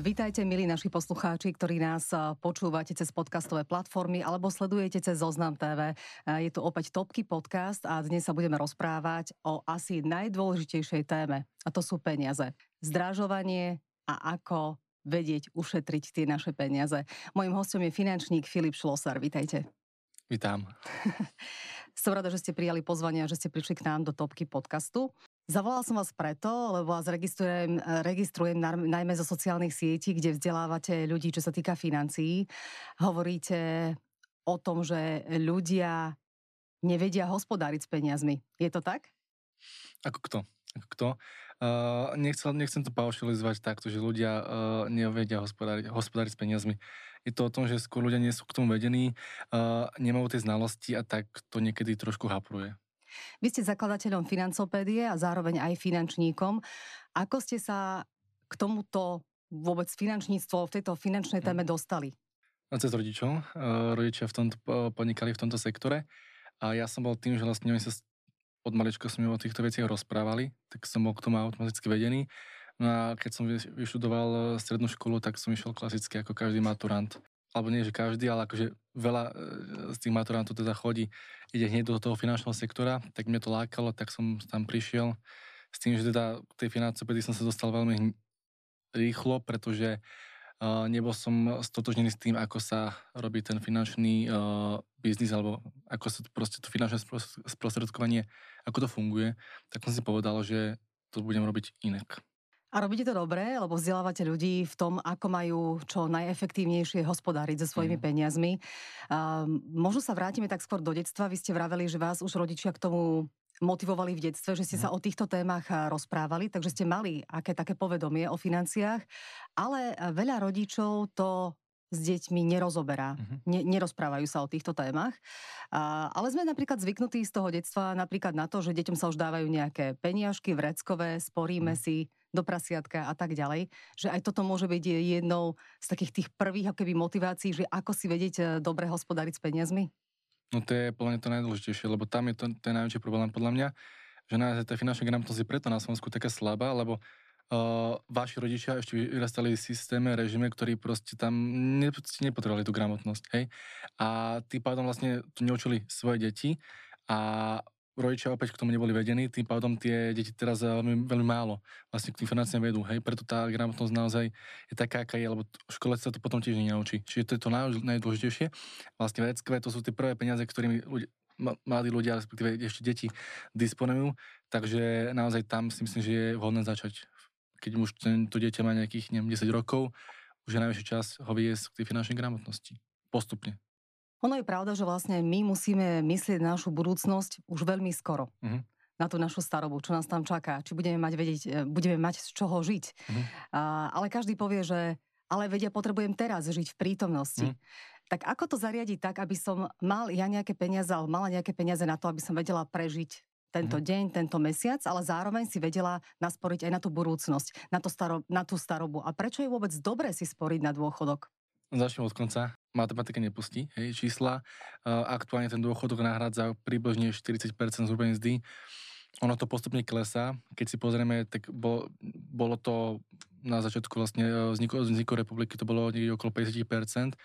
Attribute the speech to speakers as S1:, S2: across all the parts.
S1: Vítajte, milí naši poslucháči, ktorí nás počúvate cez podcastové platformy alebo sledujete cez Zoznam TV. Je tu opäť Topky podcast a dnes sa budeme rozprávať o asi najdôležitejšej téme a to sú peniaze. Zdražovanie a ako vedieť ušetriť tie naše peniaze. Mojím hostom je finančník Filip Šlosar. Vítajte.
S2: Vítam.
S1: Som rada, že ste prijali pozvanie a že ste prišli k nám do Topky podcastu. Zavolal som vás preto, lebo vás registrujem, registrujem najmä zo sociálnych sietí, kde vzdelávate ľudí, čo sa týka financií. Hovoríte o tom, že ľudia nevedia hospodáriť s peniazmi. Je to tak?
S2: Ako kto? Ako kto? Uh, nechcel, nechcem to paušalizovať takto, že ľudia uh, nevedia hospodáriť, hospodáriť s peniazmi. Je to o tom, že skôr ľudia nie sú k tomu vedení, uh, nemajú tie znalosti a tak to niekedy trošku hapruje.
S1: Vy ste zakladateľom financopédie a zároveň aj finančníkom. Ako ste sa k tomuto vôbec finančníctvo v tejto finančnej téme hm. dostali?
S2: Cez rodičov. Rodičia v tomto podnikali v tomto sektore. A ja som bol tým, že vlastne oni sa od malička som o týchto veciach rozprávali, tak som bol k tomu automaticky vedený. No a keď som vyštudoval strednú školu, tak som išiel klasicky ako každý maturant alebo nie, že každý, ale akože veľa e, z tých maturantov teda chodí, ide hneď do toho finančného sektora, tak mňa to lákalo, tak som tam prišiel s tým, že teda k tej financopedii som sa dostal veľmi rýchlo, pretože uh, nebol som stotožnený s tým, ako sa robí ten finančný uh, biznis, alebo ako sa to proste to finančné sprostredkovanie, ako to funguje, tak som si povedal, že to budem robiť inak.
S1: A robíte to dobre, lebo vzdelávate ľudí v tom, ako majú čo najefektívnejšie hospodáriť so svojimi mm. peniazmi. Um, možno sa vrátime tak skôr do detstva. Vy ste vraveli, že vás už rodičia k tomu motivovali v detstve, že ste mm. sa o týchto témach rozprávali, takže ste mali aké také povedomie o financiách, ale veľa rodičov to s deťmi nerozoberá. Mm-hmm. Ne, nerozprávajú sa o týchto témach. A, ale sme napríklad zvyknutí z toho detstva napríklad na to, že deťom sa už dávajú nejaké peniažky vreckové, sporíme mm. si do prasiatka a tak ďalej. Že aj toto môže byť jednou z takých tých prvých akoby motivácií, že ako si vedieť e, dobre hospodariť s peniazmi?
S2: No to je podľa mňa to najdôležitejšie, lebo tam je to ten najväčší problém podľa mňa, že naozaj tá finančná gramotnosť je preto na Slovensku taká slabá, lebo uh, vaši rodičia ešte vyrastali v systéme, režime, ktorý proste tam ne, nepotrebovali tú gramotnosť, hej. A tým pádom vlastne tu neučili svoje deti a rodičia opäť k tomu neboli vedení, tým pádom tie deti teraz veľmi, veľmi málo vlastne k tým financiám vedú, hej, preto tá gramotnosť naozaj je taká, aká je, lebo v škole sa to potom tiež nenaučí. Čiže to je to najdôležitejšie. Vlastne vedecké, to sú tie prvé peniaze, ktorými ľudia, mladí ľudia, respektíve ešte deti disponujú, takže naozaj tam si myslím, že je vhodné začať keď už to dieťa má nejakých neviem, 10 rokov, už je najvyšší čas ho vyjesť k tej finančnej gramotnosti. Postupne.
S1: Ono je pravda, že vlastne my musíme myslieť na našu budúcnosť už veľmi skoro. Uh-huh. Na tú našu starobu, čo nás tam čaká. Či budeme mať, vedieť, e, budeme mať z čoho žiť. Uh-huh. A, ale každý povie, že ale vedia, potrebujem teraz žiť v prítomnosti. Uh-huh. Tak ako to zariadiť tak, aby som mal ja nejaké peniaze, alebo mala nejaké peniaze na to, aby som vedela prežiť tento mm. deň, tento mesiac, ale zároveň si vedela nasporiť aj na tú budúcnosť, na, to staro, na tú starobu. A prečo je vôbec dobré si sporiť na dôchodok?
S2: Začnem od konca. Matematika nepustí, hej, čísla. Uh, aktuálne ten dôchodok nahrádza približne 40% z mzdy. Ono to postupne klesá. Keď si pozrieme, tak bolo, bolo to na začiatku vlastne e, vzniku, vzniku republiky, to bolo niekde okolo 50%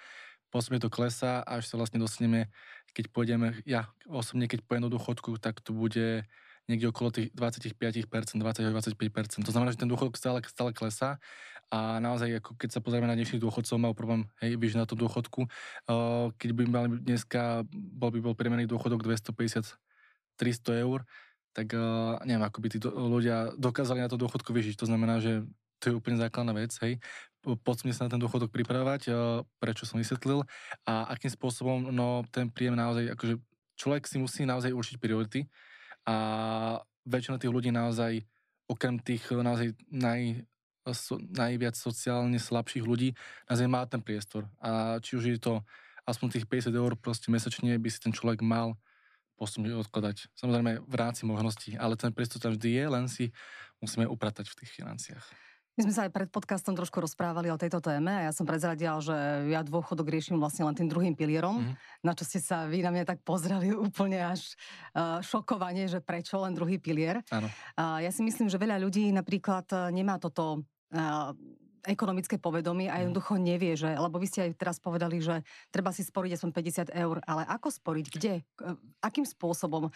S2: postupne to klesá, až sa vlastne dostaneme, keď pôjdeme, ja osobne, keď pojem do dôchodku, tak to bude niekde okolo tých 25%, 20 25%. To znamená, že ten dôchodok stále, stále klesá a naozaj, ako keď sa pozrieme na dnešných dôchodcov, mal problém, hej, vyžiť na tú dôchodku. Keď by mali dneska, bol by bol priemerný dôchodok 250 300 eur, tak neviem, ako by tí ľudia dokázali na to dôchodku vyžiť. To znamená, že to je úplne základná vec, hej poďme sa na ten dôchodok pripravovať, prečo som vysvetlil a akým spôsobom, no ten príjem naozaj, akože človek si musí naozaj určiť priority a väčšina tých ľudí naozaj, okrem tých naozaj naj, so, najviac sociálne slabších ľudí, naozaj má ten priestor. A či už je to aspoň tých 50 eur proste mesačne by si ten človek mal postupne odkladať. Samozrejme v rámci možností, ale ten priestor tam vždy je, len si musíme upratať v tých financiách.
S1: My sme sa aj pred podcastom trošku rozprávali o tejto téme a ja som prezradila, že ja dôchodok riešim vlastne len tým druhým pilierom, mm-hmm. na čo ste sa vy na mňa tak pozreli úplne až uh, šokovanie, že prečo len druhý pilier.
S2: Áno.
S1: Uh, ja si myslím, že veľa ľudí napríklad nemá toto ekonomické povedomie a mhm. jednoducho nevie, že, lebo vy ste aj teraz povedali, že treba si sporiť aspoň 50 eur, ale ako sporiť, kde, akým spôsobom,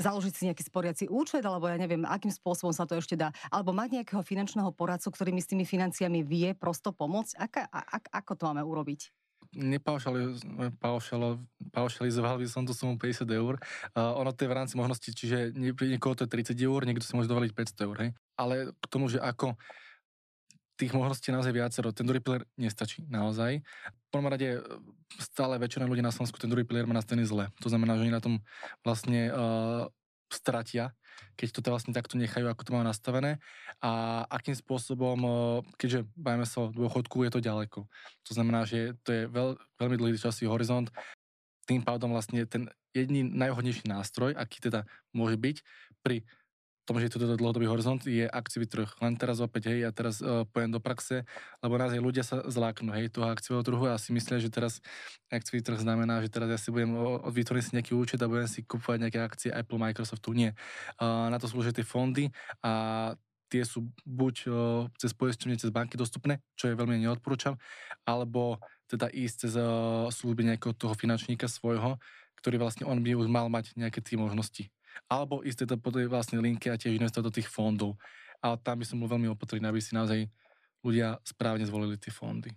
S1: založiť si nejaký sporiaci účet, alebo ja neviem, akým spôsobom sa to ešte dá, alebo mať nejakého finančného poradcu, ktorý mi s tými financiami vie prosto pomôcť, Aka, a, a, ako to máme urobiť?
S2: nepaušalizoval by som tú sumu 50 eur. Uh, ono to je v rámci možnosti, čiže niekoho to je 30 eur, niekto si môže dovoliť 500 eur. Hej? Ale k tomu, že ako tých možností naozaj viacero. Ten druhý pilier nestačí naozaj. V prvom rade stále väčšina ľudí na Slovensku ten druhý pilier má nastavený zle. To znamená, že oni na tom vlastne uh, stratia, keď to vlastne takto nechajú, ako to majú nastavené a akým spôsobom, uh, keďže bajme sa o dôchodku, je to ďaleko. To znamená, že to je veľ, veľmi dlhý časový horizont, tým pádom vlastne ten jediný najhodnejší nástroj, aký teda môže byť pri tom, že je to dlhodobý horizont, je akciový trh. Len teraz opäť, hej, ja teraz uh, pojem do praxe, lebo nás aj ľudia sa zláknú, hej, toho akciového trhu a si myslia, že teraz akciový trh znamená, že teraz ja si budem vytvoriť si nejaký účet a budem si kúpovať nejaké akcie Apple, Microsoftu. Nie. Uh, na to slúžia tie fondy a tie sú buď uh, cez poistenie, cez banky dostupné, čo je veľmi neodporúčam, alebo teda ísť cez uh, služby nejakého toho finančníka svojho, ktorý vlastne on by už mal mať nejaké tie možnosti alebo ísť teda po tej vlastnej linke a tiež investovať do tých fondov. Ale tam by som bol veľmi opatrný, aby si naozaj ľudia správne zvolili tie fondy.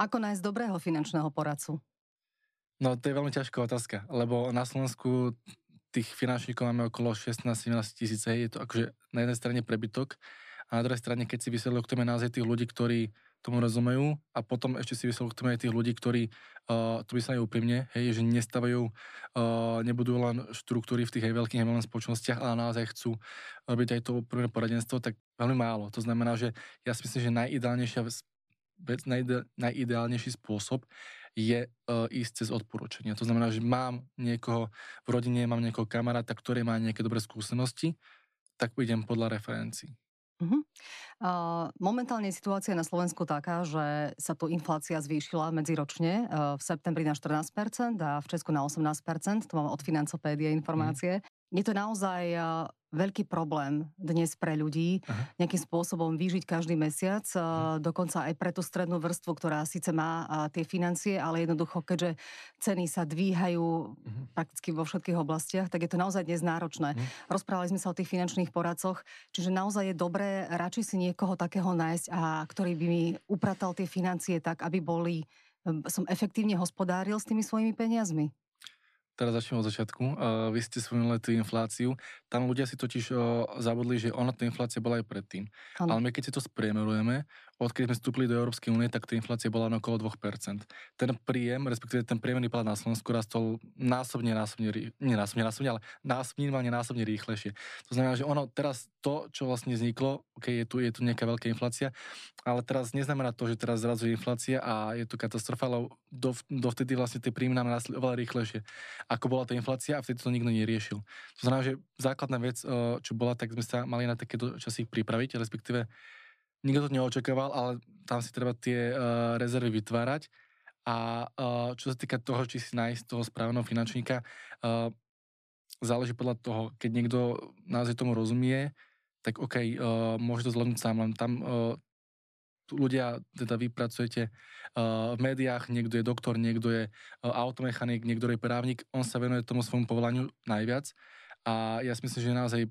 S1: Ako nájsť dobrého finančného poradcu?
S2: No to je veľmi ťažká otázka, lebo na Slovensku tých finančníkov máme okolo 16-17 tisíc, je to akože na jednej strane prebytok a na druhej strane, keď si vysvetlil, kto je naozaj tých ľudí, ktorí tomu rozumejú a potom ešte si vysvetľujú k tomu aj tých ľudí, ktorí uh, to myslia úprimne, hej, že nestavajú, uh, nebudú len štruktúry v tých aj veľkých MLM spoločnostiach, ale naozaj chcú robiť aj to úprimné poradenstvo, tak veľmi málo. To znamená, že ja si myslím, že najideálnejšia vec, najide, najideálnejší spôsob je uh, ísť cez odporúčania. To znamená, že mám niekoho v rodine, mám niekoho kamaráta, ktorý má nejaké dobré skúsenosti, tak idem podľa referencií. Uh-huh.
S1: Uh, momentálne je situácia na Slovensku taká, že sa tu inflácia zvýšila medziročne uh, v septembri na 14% a v Česku na 18%, to mám od Financopédie informácie. Je to naozaj veľký problém dnes pre ľudí Aha. nejakým spôsobom vyžiť každý mesiac, Aha. dokonca aj pre tú strednú vrstvu, ktorá síce má tie financie, ale jednoducho, keďže ceny sa dvíhajú Aha. prakticky vo všetkých oblastiach, tak je to naozaj dnes náročné. Aha. Rozprávali sme sa o tých finančných poradcoch, čiže naozaj je dobré radšej si niekoho takého nájsť, a ktorý by mi upratal tie financie tak, aby boli som efektívne hospodáril s tými svojimi peniazmi.
S2: Teraz začnem od začiatku. Uh, vy ste spomenuli tú infláciu. Tam ľudia si totiž uh, zabudli, že ona tá inflácia bola aj predtým. Ano. Ale my keď si to spriemerujeme, odkedy sme vstúpili do Európskej únie, tak tá inflácia bola na okolo 2%. Ten príjem, respektíve ten priemerný plat na Slovensku rastol násobne, násobne, nie násobne, násobne, ale násobne, minimálne násobne rýchlejšie. To znamená, že ono teraz to, čo vlastne vzniklo, ok, je tu, je tu nejaká veľká inflácia, ale teraz neznamená to, že teraz zrazu je inflácia a je tu katastrofa, ale do, dovtedy vlastne tie príjmy nám narastli oveľa rýchlejšie, ako bola tá inflácia a vtedy to nikto neriešil. To znamená, že základná vec, eh, čo bola, tak sme sa mali na takéto časy pripraviť, respektíve nikto to neočakával, ale tam si treba tie uh, rezervy vytvárať. A uh, čo sa týka toho, či si nájsť toho správneho finančníka, uh, záleží podľa toho, keď niekto naozaj tomu rozumie, tak OK, uh, môže to zvládnuť sám, len tam uh, ľudia, teda vy pracujete uh, v médiách, niekto je doktor, niekto je uh, automechanik, niekto je právnik, on sa venuje tomu svojmu povolaniu najviac a ja si myslím, že je naozaj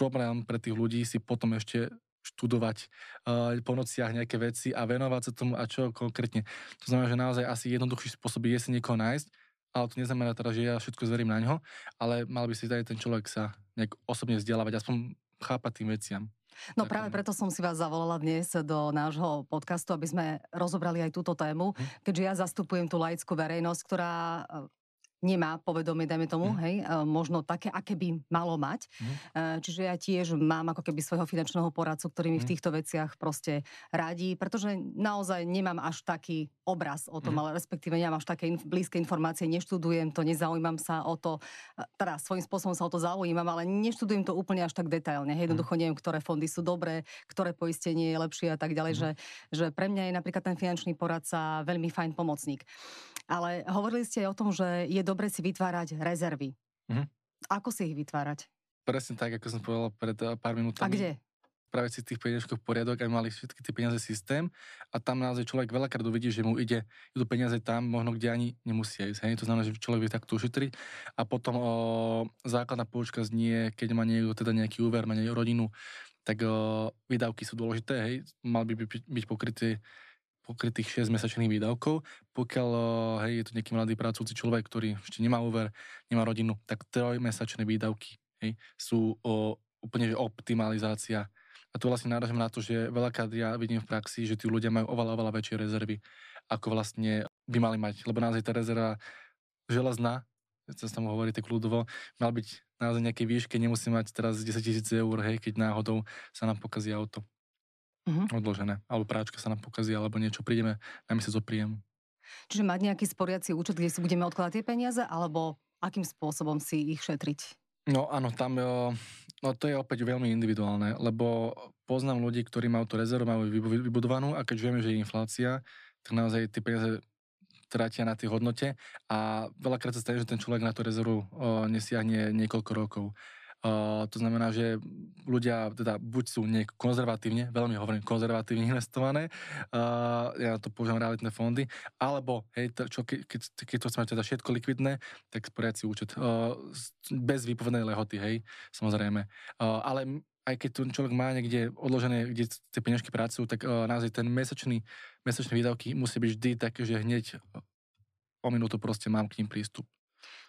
S2: problém pre tých ľudí si potom ešte študovať uh, po nociach nejaké veci a venovať sa tomu a čo konkrétne. To znamená, že naozaj asi jednoduchší spôsob je si niekoho nájsť, ale to neznamená teda, že ja všetko zverím na ňo, ale mal by si aj ten človek sa nejak osobne vzdelávať, aspoň chápať tým veciam.
S1: No práve preto som si vás zavolala dnes do nášho podcastu, aby sme rozobrali aj túto tému, hm. keďže ja zastupujem tú laickú verejnosť, ktorá nemá povedomie, dajme tomu, mm. hej, e, možno také, aké by malo mať. Mm. Čiže ja tiež mám ako keby svojho finančného poradcu, ktorý mi mm. v mhm. týchto veciach proste radí, pretože naozaj nemám až taký obraz o tom, mm. ale respektíve nemám až také in, blízke informácie, neštudujem to, nezaujímam sa o to, e, teda svojím spôsobom sa o to zaujímam, ale neštudujem to úplne až tak detailne. Hej, mhm. jednoducho mm. neviem, ktoré fondy sú dobré, ktoré poistenie je lepšie a tak ďalej, mm. že, že pre mňa je napríklad ten finančný poradca veľmi fajn pomocník. Ale hovorili ste aj o tom, že je dobre si vytvárať rezervy. Mm-hmm. Ako si ich vytvárať?
S2: Presne tak, ako som povedal pred eh, pár minútami.
S1: A kde?
S2: spraviť si tých peniažkov poriadok, aby mali všetky tie peniaze systém a tam naozaj človek veľakrát uvidí, že mu ide, idú peniaze tam, možno kde ani nemusia ísť. Hej? To znamená, že človek vie takto ušetriť a potom o, základná poučka znie, keď má niekto teda nejaký úver, má nejakú rodinu, tak o, výdavky sú dôležité, hej, mal by byť, byť pokrytý pokrytých 6 mesačných výdavkov. Pokiaľ hej, je to nejaký mladý pracujúci človek, ktorý ešte nemá úver, nemá rodinu, tak trojmesačné výdavky hej, sú o, úplne že optimalizácia. A tu vlastne náražam na to, že veľakrát ja vidím v praxi, že tí ľudia majú oveľa, oveľa väčšie rezervy, ako vlastne by mali mať. Lebo naozaj tá rezerva železná, sa tam hovorí tak ľudovo, mal byť naozaj nejaké výške, nemusí mať teraz 10 tisíc eur, hej, keď náhodou sa nám pokazí auto uh-huh. odložené, alebo práčka sa nám pokazí, alebo niečo, prídeme na mesiac o príjem.
S1: Čiže mať nejaký sporiaci účet, kde si budeme odkladať tie peniaze, alebo akým spôsobom si ich šetriť?
S2: No áno, tam no, to je opäť veľmi individuálne, lebo poznám ľudí, ktorí majú tú rezervu, majú vybudovanú a keď vieme, že je inflácia, tak naozaj tie peniaze tratia na tej hodnote a veľakrát sa stane, že ten človek na tú rezervu o, nesiahne niekoľko rokov. Uh, to znamená, že ľudia teda buď sú niek konzervatívne, veľmi hovorím konzervatívne investované, uh, ja to používam realitné fondy, alebo hej, to, čo, ke, keď, keď to chceme teda všetko likvidné, tak sporiať si účet. Uh, bez výpovednej lehoty, hej, samozrejme. Uh, ale aj keď tu človek má niekde odložené, kde tie peniažky pracujú, tak uh, naozaj ten mesačný, mesačné výdavky musí byť vždy také, že hneď o minútu proste mám k ním prístup.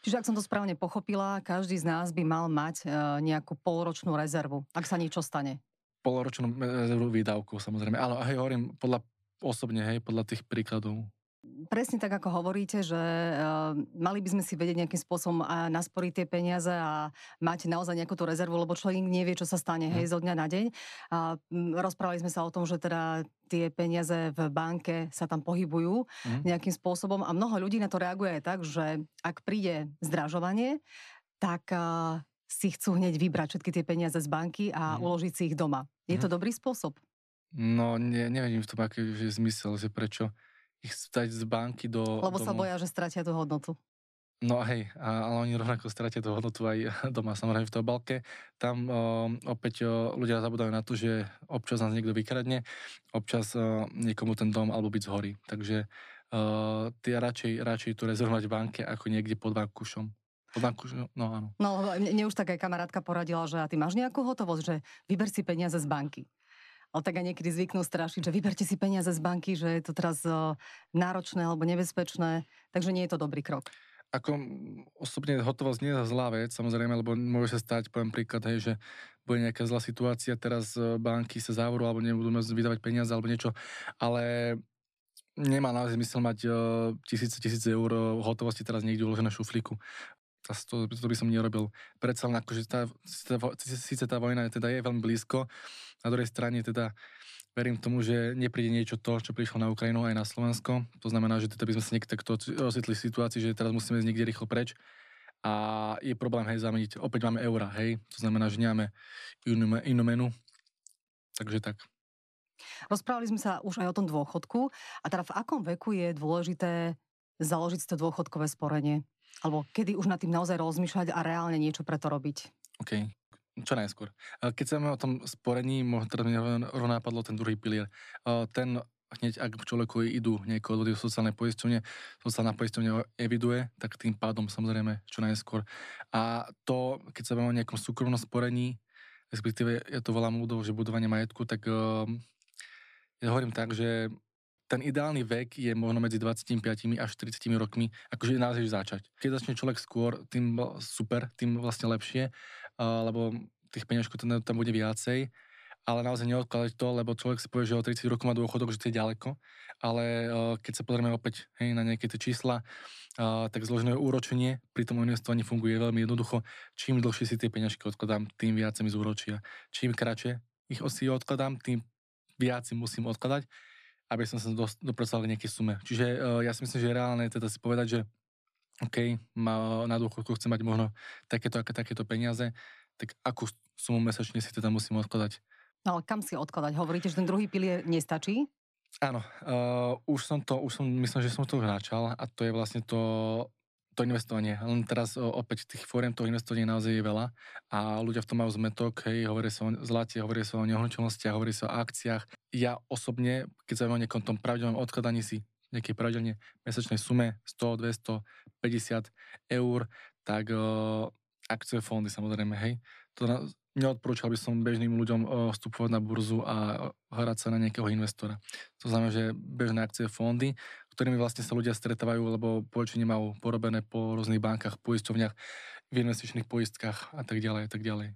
S1: Čiže ak som to správne pochopila, každý z nás by mal mať e, nejakú polročnú rezervu, ak sa niečo stane.
S2: Polročnú rezervu výdavku, samozrejme. Ale hej, hovorím podľa osobne, hej, podľa tých príkladov
S1: presne tak, ako hovoríte, že uh, mali by sme si vedieť nejakým spôsobom uh, nasporiť tie peniaze a mať naozaj nejakú tú rezervu, lebo človek nevie, čo sa stane, hej, mhm. zo dňa na deň. A um, rozprávali sme sa o tom, že teda tie peniaze v banke sa tam pohybujú mm. nejakým spôsobom a mnoho ľudí na to reaguje aj tak, že ak príde zdražovanie, tak uh, si chcú hneď vybrať všetky tie peniaze z banky a mm. uložiť si ich doma. Je mm. to mhm. dobrý spôsob?
S2: No, ne, nevedím v tom aký je zmysel, že prečo ich stať z banky do...
S1: Lebo domov. sa boja, že stratia tú hodnotu.
S2: No hej, ale oni rovnako stratia tú hodnotu aj doma, samozrejme v tej obalke. Tam o, opäť o, ľudia zabudajú na to, že občas nás niekto vykradne, občas o, niekomu ten dom alebo byť zhorí. Takže o, ty radšej, radšej tu rezervovať v banke ako niekde pod vankušom. Pod vankušom, no áno.
S1: No mne už tak aj kamarátka poradila, že a ty máš nejakú hotovosť, že vyber si peniaze z banky. Ale tak aj niekedy zvyknú strašiť, že vyberte si peniaze z banky, že je to teraz náročné alebo nebezpečné, takže nie je to dobrý krok.
S2: Ako osobne hotovosť nie je zlá vec, samozrejme, lebo môže sa stať, poviem príklad, hej, že bude nejaká zlá situácia, teraz banky sa závoru alebo nebudú vydávať peniaze alebo niečo, ale nemá naozaj zmysel mať tisíce, tisíce eur hotovosti teraz niekde uložené v šuflíku to, to by som nerobil. Predsa len akože tá, síce tá vojna teda je veľmi blízko, na druhej strane teda verím tomu, že nepríde niečo to, čo prišlo na Ukrajinu aj na Slovensko. To znamená, že teda by sme sa niekto takto ocitli v situácii, že teraz musíme ísť niekde rýchlo preč. A je problém, hej, zameniť. Opäť máme eura, hej. To znamená, že nemáme inú, inú menu. Takže tak.
S1: Rozprávali sme sa už aj o tom dôchodku. A teda v akom veku je dôležité založiť si to dôchodkové sporenie? Alebo kedy už nad tým naozaj rozmýšľať a reálne niečo pre to robiť?
S2: OK. Čo najskôr. Keď sa o tom sporení, možno teraz mi napadlo ten druhý pilier. Ten hneď, ak človeku idú niekoho do sociálnej poisťovne, sociálna poisťovňa eviduje, tak tým pádom samozrejme čo najskôr. A to, keď sa bavíme o nejakom súkromnom sporení, respektíve ja to volám ľudov, že budovanie majetku, tak uh, ja hovorím tak, že ten ideálny vek je možno medzi 25 až 40 rokmi, akože naozaj začať. Keď začne človek skôr, tým super, tým vlastne lepšie, lebo tých peňažkov tam, tam bude viacej, ale naozaj neodkladať to, lebo človek si povie, že o 30 rokov má dôchodok, že to je ďaleko, ale keď sa pozrieme opäť hej, na nejaké tie čísla, tak zložené úročenie pri tom investovaní funguje veľmi jednoducho. Čím dlhšie si tie peňažky odkladám, tým viac mi zúročia. Čím kratšie ich si odkladám, tým viac si musím odkladať aby som sa dopracoval k nejakej sume. Čiže uh, ja si myslím, že je reálne teda si povedať, že OK, ma, na dôchodku chcem mať možno takéto, aké, takéto peniaze, tak akú sumu mesačne si teda musím odkladať.
S1: No ale kam si odkladať? Hovoríte, že ten druhý pilier nestačí?
S2: Áno, uh, už som to, už som, myslím, že som to už načal a to je vlastne to to investovanie. Len teraz opäť tých fóriem toho investovania naozaj je veľa a ľudia v tom majú zmetok, hej, hovorí sa o zlate, hovorí sa o nehnuteľnostiach, hovorí sa o akciách. Ja osobne, keď sa o nejakom tom pravidelnom odkladaní si nejakej pravidelne mesačnej sume 100, 200, 50 eur, tak uh, akcie fondy samozrejme, hej. To na, neodporúčal by som bežným ľuďom uh, vstupovať na burzu a hrať sa na nejakého investora. To znamená, že bežné akcie fondy, ktorými vlastne sa ľudia stretávajú, lebo poväčšine majú porobené po rôznych bankách, poisťovniach, v investičných poistkách a tak ďalej a tak ďalej.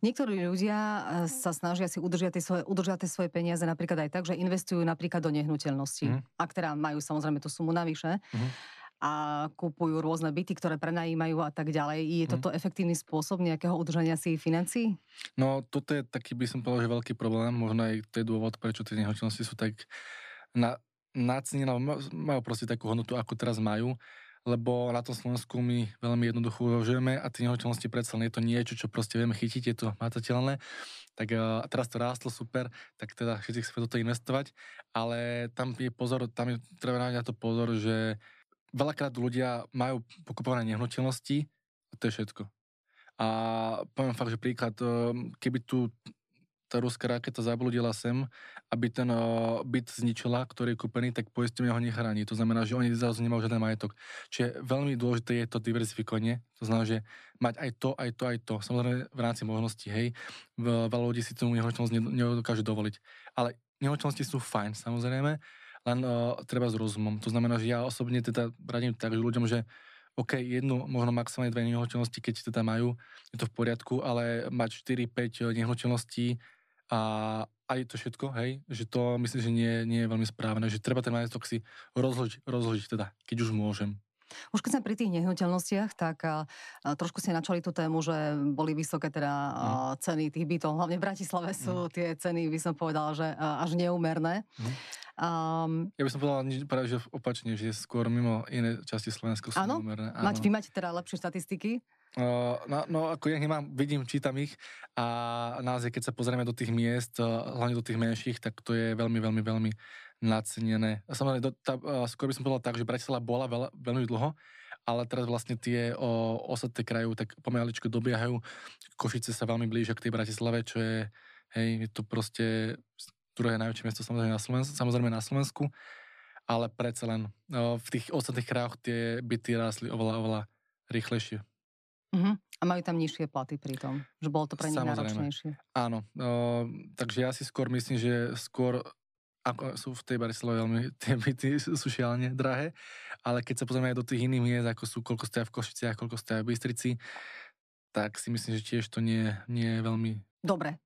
S1: Niektorí ľudia eh, sa snažia si udržať tie svoje, udržať tie svoje peniaze napríklad aj tak, že investujú napríklad do nehnuteľnosti, mm. ak teda majú samozrejme tú sumu navyše. Mm. A kúpujú rôzne byty, ktoré prenajímajú a tak ďalej. Je mm. toto efektívny spôsob nejakého udržania si financií?
S2: No, toto je taký, by som povedal, že veľký problém. Možno aj to je dôvod, prečo tie nehnuteľnosti sú tak na, nacenená, majú proste takú hodnotu, ako teraz majú, lebo na tom Slovensku my veľmi jednoducho uvažujeme a tie nehnuteľnosti predsa len je to niečo, čo proste vieme chytiť, je to matateľné. Tak a teraz to rástlo super, tak teda všetci chceme toto investovať, ale tam je pozor, tam je treba na to pozor, že veľakrát ľudia majú pokupované nehnuteľnosti a to je všetko. A poviem fakt, že príklad, keby tu tá ruská raketa zabludila sem, aby ten uh, byt zničila, ktorý je kúpený, tak poistenie ho nechráni. To znamená, že oni zrazu nemajú žiaden majetok. Čiže veľmi dôležité je to diverzifikovanie. To znamená, že mať aj to, aj to, aj to. Samozrejme v rámci možností, hej. Veľa ľudí si tomu nehnuteľnosť nedokáže dovoliť. Ale nehnuteľnosti sú fajn, samozrejme, len uh, treba s rozumom. To znamená, že ja osobne teda radím tak že ľuďom, že OK, jednu, možno maximálne dve nehnuteľnosti, keď teda majú, je to v poriadku, ale mať 4-5 nehnuteľností a aj to všetko, hej, že to myslím, že nie, nie je veľmi správne, že treba ten majetok si rozložiť, rozložiť teda, keď už môžem.
S1: Už keď sme pri tých nehnuteľnostiach, tak a, a, trošku ste načali tú tému, že boli vysoké teda a, mm. ceny tých bytov. Hlavne v Bratislave sú mm. tie ceny, by som povedala, že a, až neúmerné. Mm.
S2: Um, ja by som povedala práve, že opačne, že skôr mimo iné časti Slovenska sú áno? neúmerné.
S1: Áno. Mať, vy máte teda lepšie štatistiky?
S2: No, no ako ja nemám, vidím, čítam ich a naozaj, keď sa pozrieme do tých miest, hlavne do tých menších, tak to je veľmi, veľmi, veľmi nacenené. Samozrejme, do, tá, skôr by som povedal tak, že Bratislava bola veľa, veľmi dlho, ale teraz vlastne tie o, ostatné krajú tak pomaličko dobiehajú. Košice sa veľmi blížia k tej Bratislave, čo je, hej, je to proste druhé najväčšie miesto samozrejme na Slovensku, samozrejme na Slovensku, ale predsa len o, v tých ostatných krajoch tie byty rásli oveľa, oveľa rýchlejšie.
S1: Uh-huh. A majú tam nižšie platy pri tom, že bolo to pre nich náročnejšie.
S2: Áno, uh, takže ja si skôr myslím, že skôr ako sú v tej Bratislave veľmi, tie byty sú šialene drahé, ale keď sa pozrieme aj do tých iných miest, ako sú, koľko stoja v Košiciach, koľko stoja v Bystrici, tak si myslím, že tiež to nie, nie je veľmi...
S1: Dobre,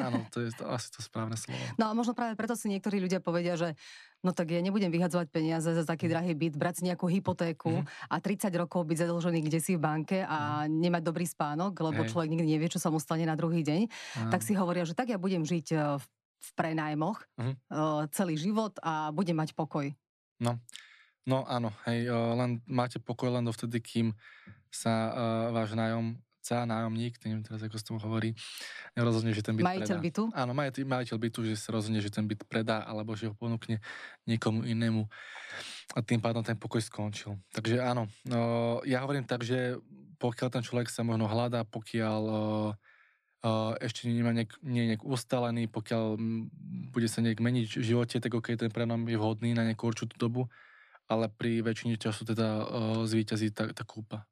S2: Áno, to je to, asi to správne slovo.
S1: No a možno práve preto si niektorí ľudia povedia, že no tak ja nebudem vyhadzovať peniaze za taký mhm. drahý byt, brať si nejakú hypotéku mm. a 30 rokov byť zadlžený kde si v banke a mm. nemať dobrý spánok, lebo Hej. človek nikdy nevie, čo sa mu stane na druhý deň, mm. tak si hovoria, že tak ja budem žiť e, v, v prenajmoch mm. celý život a budem mať pokoj.
S2: No, no áno, hej, e, len máte pokoj len dovtedy, kým sa uh, váš nájom chce nájomník, neviem teraz, ako sa tomu hovorí, rozhodne, že ten byt
S1: majiteľ
S2: predá.
S1: bytu?
S2: Áno, majiteľ, majiteľ bytu, že sa rozhodne, že ten byt predá, alebo že ho ponúkne niekomu inému a tým pádom ten pokoj skončil. Takže áno, no, ja hovorím tak, že pokiaľ ten človek sa možno hľadá, pokiaľ ešte nemá nejak, nie nejak ustalený, pokiaľ bude sa nejak meniť v živote, tak ok, ten prenom je vhodný na nejakú určitú dobu, ale pri väčšine času teda uh, zvýťazí tá, tá kúpa.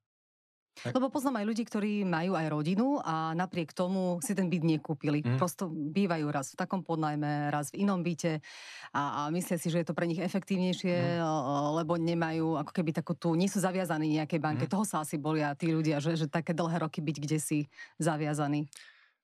S1: Lebo poznám aj ľudí, ktorí majú aj rodinu a napriek tomu si ten byt nekúpili. Mm. Prosto bývajú raz v takom podnajme, raz v inom byte a, a myslia si, že je to pre nich efektívnejšie, mm. lebo nemajú ako keby takú tú, nie sú zaviazaní nejakej banke. Mm. Toho sa asi bolia tí ľudia, že, že také dlhé roky byť kde si zaviazaní.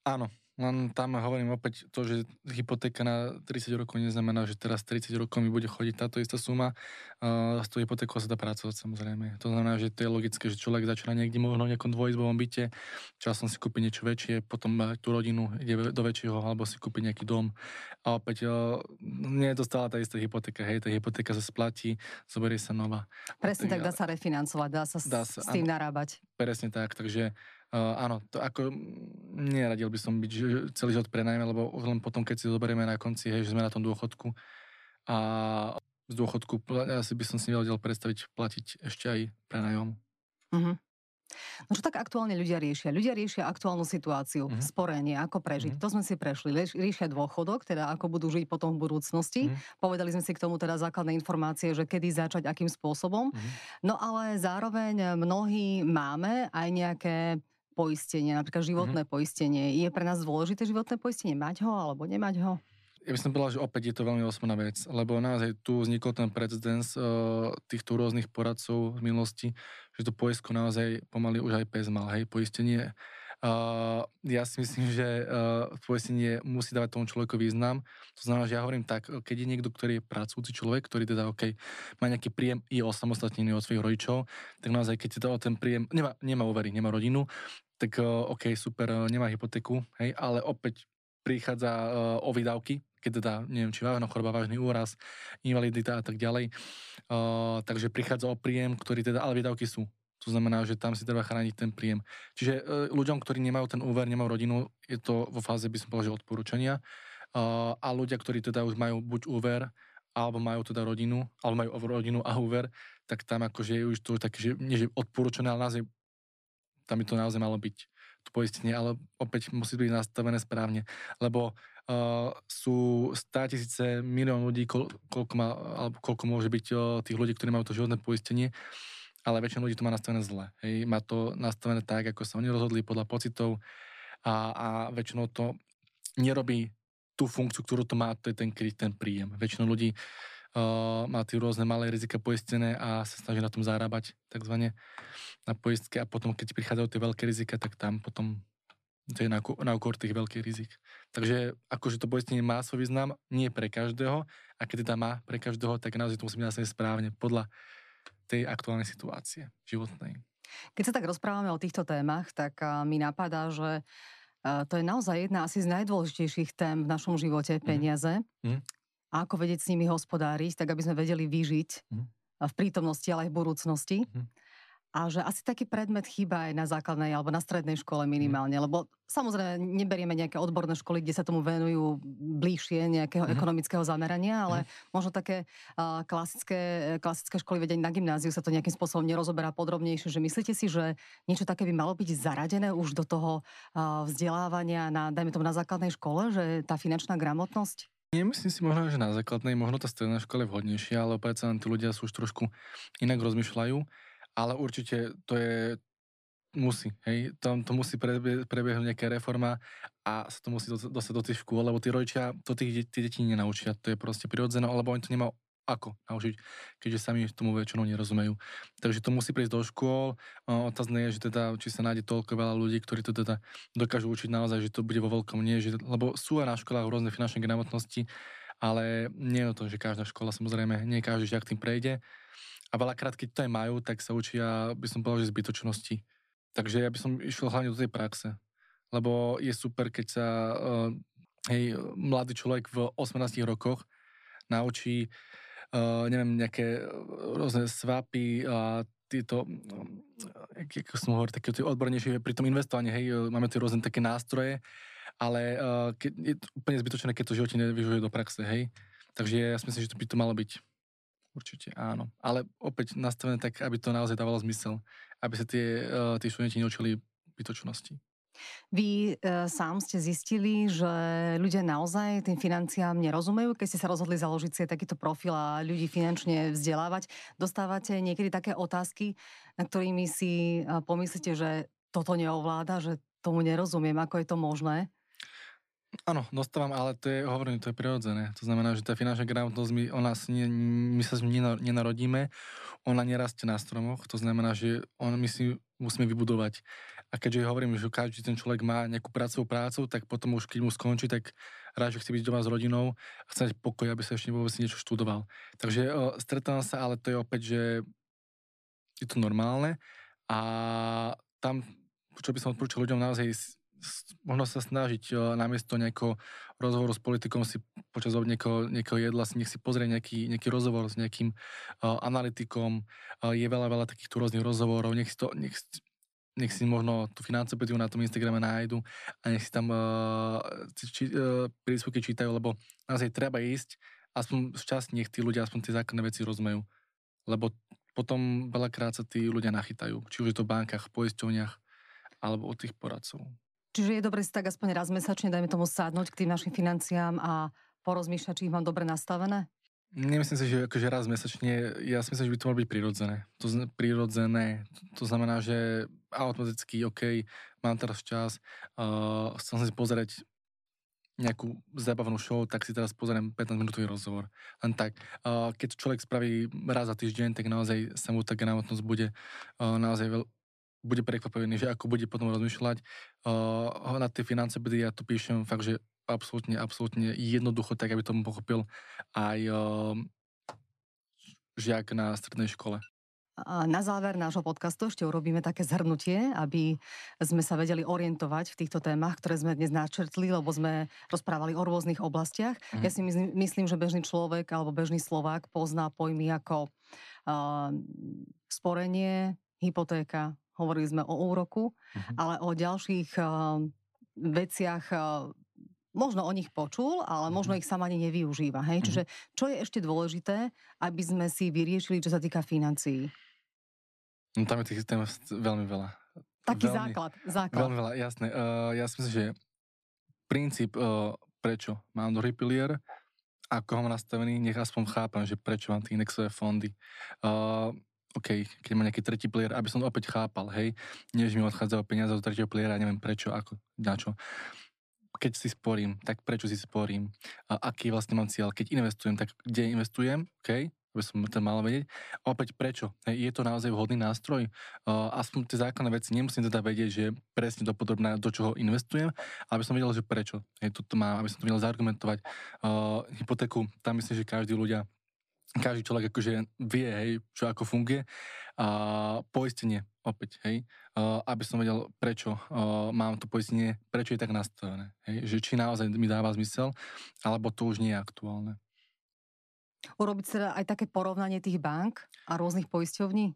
S2: Áno, len tam hovorím opäť to, že hypotéka na 30 rokov neznamená, že teraz 30 rokov mi bude chodiť táto istá suma. Uh, s tou hypotékou sa dá pracovať samozrejme. To znamená, že to je logické, že človek začína niekde možno v nejakom dvojizbovom byte, časom si kúpi niečo väčšie, potom tú rodinu, ide do väčšieho, alebo si kúpi nejaký dom. A opäť uh, nie je to stále tá istá hypotéka, hej, tá hypotéka sa splatí, zoberie sa nová.
S1: Presne tak, dá sa refinancovať, dá sa, dá sa s tým áno, narábať.
S2: Presne tak, takže Uh, áno, to ako neradil by som byť celý život prenajme, lebo len potom, keď si zoberieme na konci, hej, že sme na tom dôchodku a z dôchodku asi by som si nevedel predstaviť platiť ešte aj prenajom.
S1: Mm-hmm. No čo tak aktuálne ľudia riešia? Ľudia riešia aktuálnu situáciu, mm-hmm. sporenie, ako prežiť. Mm-hmm. To sme si prešli. Riešia dôchodok, teda ako budú žiť potom v budúcnosti. Mm-hmm. Povedali sme si k tomu teda základné informácie, že kedy začať, akým spôsobom. Mm-hmm. No ale zároveň mnohí máme aj nejaké poistenie, napríklad životné mm-hmm. poistenie. Je pre nás dôležité životné poistenie mať ho alebo nemať ho?
S2: ja by som povedal, že opäť je to veľmi osobná vec, lebo naozaj tu vznikol ten precedens uh, týchto rôznych poradcov z minulosti, že to poistko naozaj pomaly už aj pes mal, hej, poistenie. Ja si myslím, že uh, poistenie musí dávať tomu človeku význam. To znamená, že ja hovorím tak, keď je niekto, ktorý je pracujúci človek, ktorý teda, OK, má nejaký príjem, je osamostatnený od svojich rodičov, tak naozaj, keď teda o ten príjem, nemá, nemá uvery, nemá rodinu, tak uh, OK, super, uh, nemá hypotéku, hej, ale opäť prichádza uh, o výdavky, keď teda, neviem, či vážna choroba, vážny úraz, invalidita a tak ďalej. Uh, takže prichádza o príjem, ktorý teda, ale výdavky sú. To znamená, že tam si treba chrániť ten príjem. Čiže uh, ľuďom, ktorí nemajú ten úver, nemajú rodinu, je to vo fáze, by som povedal, že odporúčania. Uh, a ľudia, ktorí teda už majú buď úver, alebo majú teda rodinu, alebo majú rodinu a úver, tak tam akože je už to také, že nie že odporúčané, ale naozaj, tam by to naozaj malo byť to poistenie, ale opäť musí byť nastavené správne, lebo uh, sú 100 tisíce milión ľudí, koľko, má, alebo koľko môže byť uh, tých ľudí, ktorí majú to životné poistenie, ale väčšina ľudí to má nastavené zle. Hej. Má to nastavené tak, ako sa oni rozhodli podľa pocitov a, a väčšinou to nerobí tú funkciu, ktorú to má, to je ten kryť, ten príjem. Väčšinou ľudí uh, má tie rôzne malé rizika poistené a sa snaží na tom zarábať takzvané na poistke a potom, keď prichádzajú tie veľké rizika, tak tam potom to je na, na úkor tých veľkých rizik. Takže akože to poistenie má svoj význam, nie pre každého, a keď teda má pre každého, tak naozaj to musí byť správne podľa tej aktuálnej situácie životnej.
S1: Keď sa tak rozprávame o týchto témach, tak mi napadá, že to je naozaj jedna asi z najdôležitejších tém v našom živote, mhm. peniaze. Mm. A ako vedieť s nimi hospodáriť, tak aby sme vedeli vyžiť mm. v prítomnosti, ale aj v budúcnosti. Mm a že asi taký predmet chýba aj na základnej alebo na strednej škole minimálne, lebo samozrejme neberieme nejaké odborné školy, kde sa tomu venujú bližšie nejakého mm-hmm. ekonomického zamerania, ale mm-hmm. možno také uh, klasické, klasické školy vedenia na gymnáziu sa to nejakým spôsobom nerozoberá podrobnejšie, že myslíte si, že niečo také by malo byť zaradené už do toho uh, vzdelávania na, dajme tomu na základnej škole, že tá finančná gramotnosť?
S2: Nemyslím si možno, že na základnej, možno tá stredná škola je vhodnejšia, ale predsa len tí ľudia sú už trošku inak rozmýšľajú ale určite to je, musí, hej, tam to musí prebie, prebiehnúť nejaká reforma a sa to musí dostať do tých škôl, lebo tí rodičia to tých tí deti nenaučia, to je proste prirodzené, lebo oni to nemajú ako naučiť, keďže sami tomu väčšinou nerozumejú. Takže to musí prísť do škôl. Otázne je, že teda, či sa nájde toľko veľa ľudí, ktorí to teda dokážu učiť naozaj, že to bude vo veľkom nie, že, lebo sú aj na školách rôzne finančné gramotnosti, ale nie je to, že každá škola, samozrejme, nie každý žiak tým prejde a veľakrát, keď to aj majú, tak sa učia, by som povedal, že zbytočnosti. Takže ja by som išiel hlavne do tej praxe. Lebo je super, keď sa uh, hej, mladý človek v 18 rokoch naučí uh, neviem, nejaké rôzne svapy a tieto, ako som hovoril, také odbornejšie pri tom investovaní, hej, máme tie rôzne také nástroje, ale uh, keď, je to úplne zbytočné, keď to živote nevyžuje do praxe, hej. Takže ja si myslím, že to by to malo byť. Určite áno. Ale opäť nastavené tak, aby to naozaj dávalo zmysel. Aby sa tie, uh, tí študenti neučili bytočnosti.
S1: Vy e, sám ste zistili, že ľudia naozaj tým financiám nerozumejú, keď ste sa rozhodli založiť si takýto profil a ľudí finančne vzdelávať. Dostávate niekedy také otázky, na ktorými si e, pomyslíte, že toto neovláda, že tomu nerozumiem, ako je to možné?
S2: Áno, dostávam, ale to je, hovorím, to je prirodzené. To znamená, že tá finančná gramotnosť, my, ona, nie, my sa nenarodíme, ona nerastie na stromoch, to znamená, že on, my si musíme vybudovať. A keďže hovorím, že každý ten človek má nejakú pracovú prácu, tak potom už keď mu skončí, tak rád, že chce byť doma s rodinou a chce mať pokoj, aby sa ešte vôbec niečo študoval. Takže o, stretávam sa, ale to je opäť, že je to normálne a tam, čo by som odporúčal ľuďom, naozaj možno sa snažiť namiesto nejakého rozhovoru s politikom si počas niekoho, niekoho jedla si nech si pozrie nejaký, nejaký rozhovor s nejakým uh, analytikom. Uh, je veľa, veľa takýchto rôznych rozhovorov. Nech si to, nech, nech si možno tú financopediu na tom Instagrame nájdu a nech si tam uh, či, uh, príspevky čítajú, lebo naozaj treba ísť aspoň z časti nech tí ľudia aspoň tie základné veci rozumejú. Lebo potom veľakrát sa tí ľudia nachytajú. Či už je to v bankách, poisťovniach, alebo od tých poradcov.
S1: Čiže je dobre si tak aspoň raz mesačne, dajme tomu, sadnúť k tým našim financiám a porozmýšľať, či ich mám dobre nastavené?
S2: Nemyslím si, že akože raz mesačne, ja si myslím, že by to malo byť prirodzené. To, prirodzené, to znamená, že automaticky, OK, mám teraz čas, uh, chcem si pozrieť nejakú zábavnú show, tak si teraz pozriem 15 minútový rozhovor. Len tak, uh, keď človek spraví raz za týždeň, tak naozaj sa mu tá gramotnosť bude uh, naozaj veľ, bude prekvapený, že ako bude potom rozmýšľať. Uh, na tie finance bude, ja to píšem fakt, že absolútne, absolútne jednoducho, tak aby tomu pochopil aj uh, žiak na strednej škole.
S1: A na záver nášho podcastu ešte urobíme také zhrnutie, aby sme sa vedeli orientovať v týchto témach, ktoré sme dnes načrtli, lebo sme rozprávali o rôznych oblastiach. Mm. Ja si myslím, myslím, že bežný človek alebo bežný Slovák pozná pojmy ako uh, sporenie, hypotéka, hovorili sme o úroku, mm. ale o ďalších uh, veciach uh, možno o nich počul, ale možno mhm. ich sama ani nevyužíva. Hej? Mm. Čiže čo je ešte dôležité, aby sme si vyriešili, čo sa týka financií?
S2: No tam je tých tém veľmi veľa.
S1: Taký
S2: veľmi,
S1: základ, základ.
S2: Veľmi veľa, jasné. Uh, ja si myslím, že princíp, uh, prečo mám druhý pilier, ako ho mám nastavený, nech aspoň chápam, že prečo mám tie indexové fondy. Uh, OK, keď mám nejaký tretí pilier, aby som to opäť chápal, hej, než mi odchádzajú peniaze do tretieho piliera, neviem prečo, ako, na čo. Keď si sporím, tak prečo si sporím? A aký vlastne mám cieľ? Keď investujem, tak kde investujem? OK, aby som to mal vedieť. A opäť prečo? Je to naozaj vhodný nástroj? Uh, aspoň tie základné veci nemusím teda vedieť, že presne dopodrobná, do čoho investujem, aby som vedel, že prečo. Je to má, aby som to vedel zaargumentovať. Uh, hypotéku, tam myslím, že každý ľudia každý človek akože vie, hej, čo ako funguje. A poistenie, opäť, hej, uh, aby som vedel, prečo uh, mám to poistenie, prečo je tak nastavené, hej, že či naozaj mi dáva zmysel, alebo to už nie je aktuálne.
S1: Urobiť teda aj také porovnanie tých bank a rôznych poisťovní?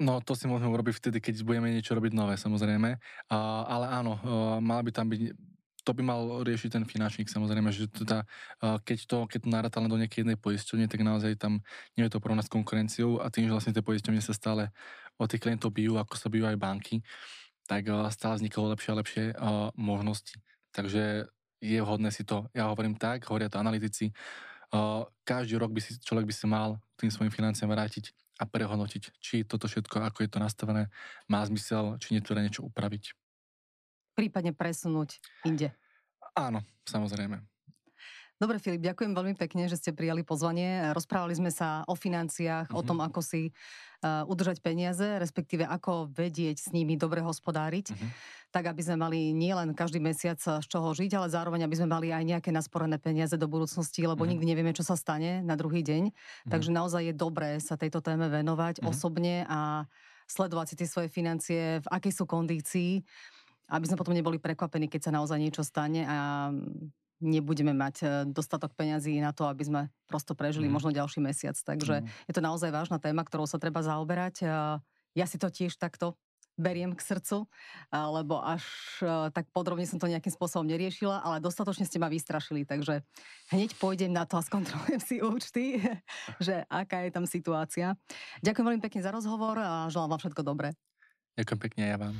S2: No, to si môžeme urobiť vtedy, keď budeme niečo robiť nové, samozrejme. Uh, ale áno, uh, mal by tam byť to by mal riešiť ten finančník samozrejme, že teda, keď to, keď to naráta len do nejakej jednej poisťovne, tak naozaj tam nie je to porovnať s konkurenciou a tým, že vlastne tie poisťovne sa stále od tých klientov bijú, ako sa bijú aj banky, tak stále vznikajú lepšie a lepšie možnosti. Takže je vhodné si to, ja hovorím tak, hovoria to analytici, každý rok by si človek by si mal tým svojim financiám vrátiť a prehodnotiť, či toto všetko, ako je to nastavené, má zmysel, či nie treba niečo upraviť.
S1: Prípadne presunúť inde.
S2: Áno, samozrejme.
S1: Dobre, Filip, ďakujem veľmi pekne, že ste prijali pozvanie. Rozprávali sme sa o financiách, mm-hmm. o tom, ako si uh, udržať peniaze, respektíve ako vedieť s nimi dobre hospodáriť, mm-hmm. tak aby sme mali nielen každý mesiac z čoho žiť, ale zároveň aby sme mali aj nejaké nasporené peniaze do budúcnosti, lebo mm-hmm. nikdy nevieme, čo sa stane na druhý deň. Mm-hmm. Takže naozaj je dobré sa tejto téme venovať mm-hmm. osobne a sledovať si tie svoje financie, v akej sú kondícii, aby sme potom neboli prekvapení, keď sa naozaj niečo stane a nebudeme mať e, dostatok peňazí na to, aby sme prosto prežili mm. možno ďalší mesiac. Takže mm. je to naozaj vážna téma, ktorou sa treba zaoberať. Ja si to tiež takto beriem k srdcu, lebo až e, tak podrobne som to nejakým spôsobom neriešila, ale dostatočne ste ma vystrašili, takže hneď pôjdem na to a skontrolujem si účty, že aká je tam situácia. Ďakujem veľmi pekne za rozhovor a želám vám všetko dobré.
S2: Ďakujem pekne ja vám.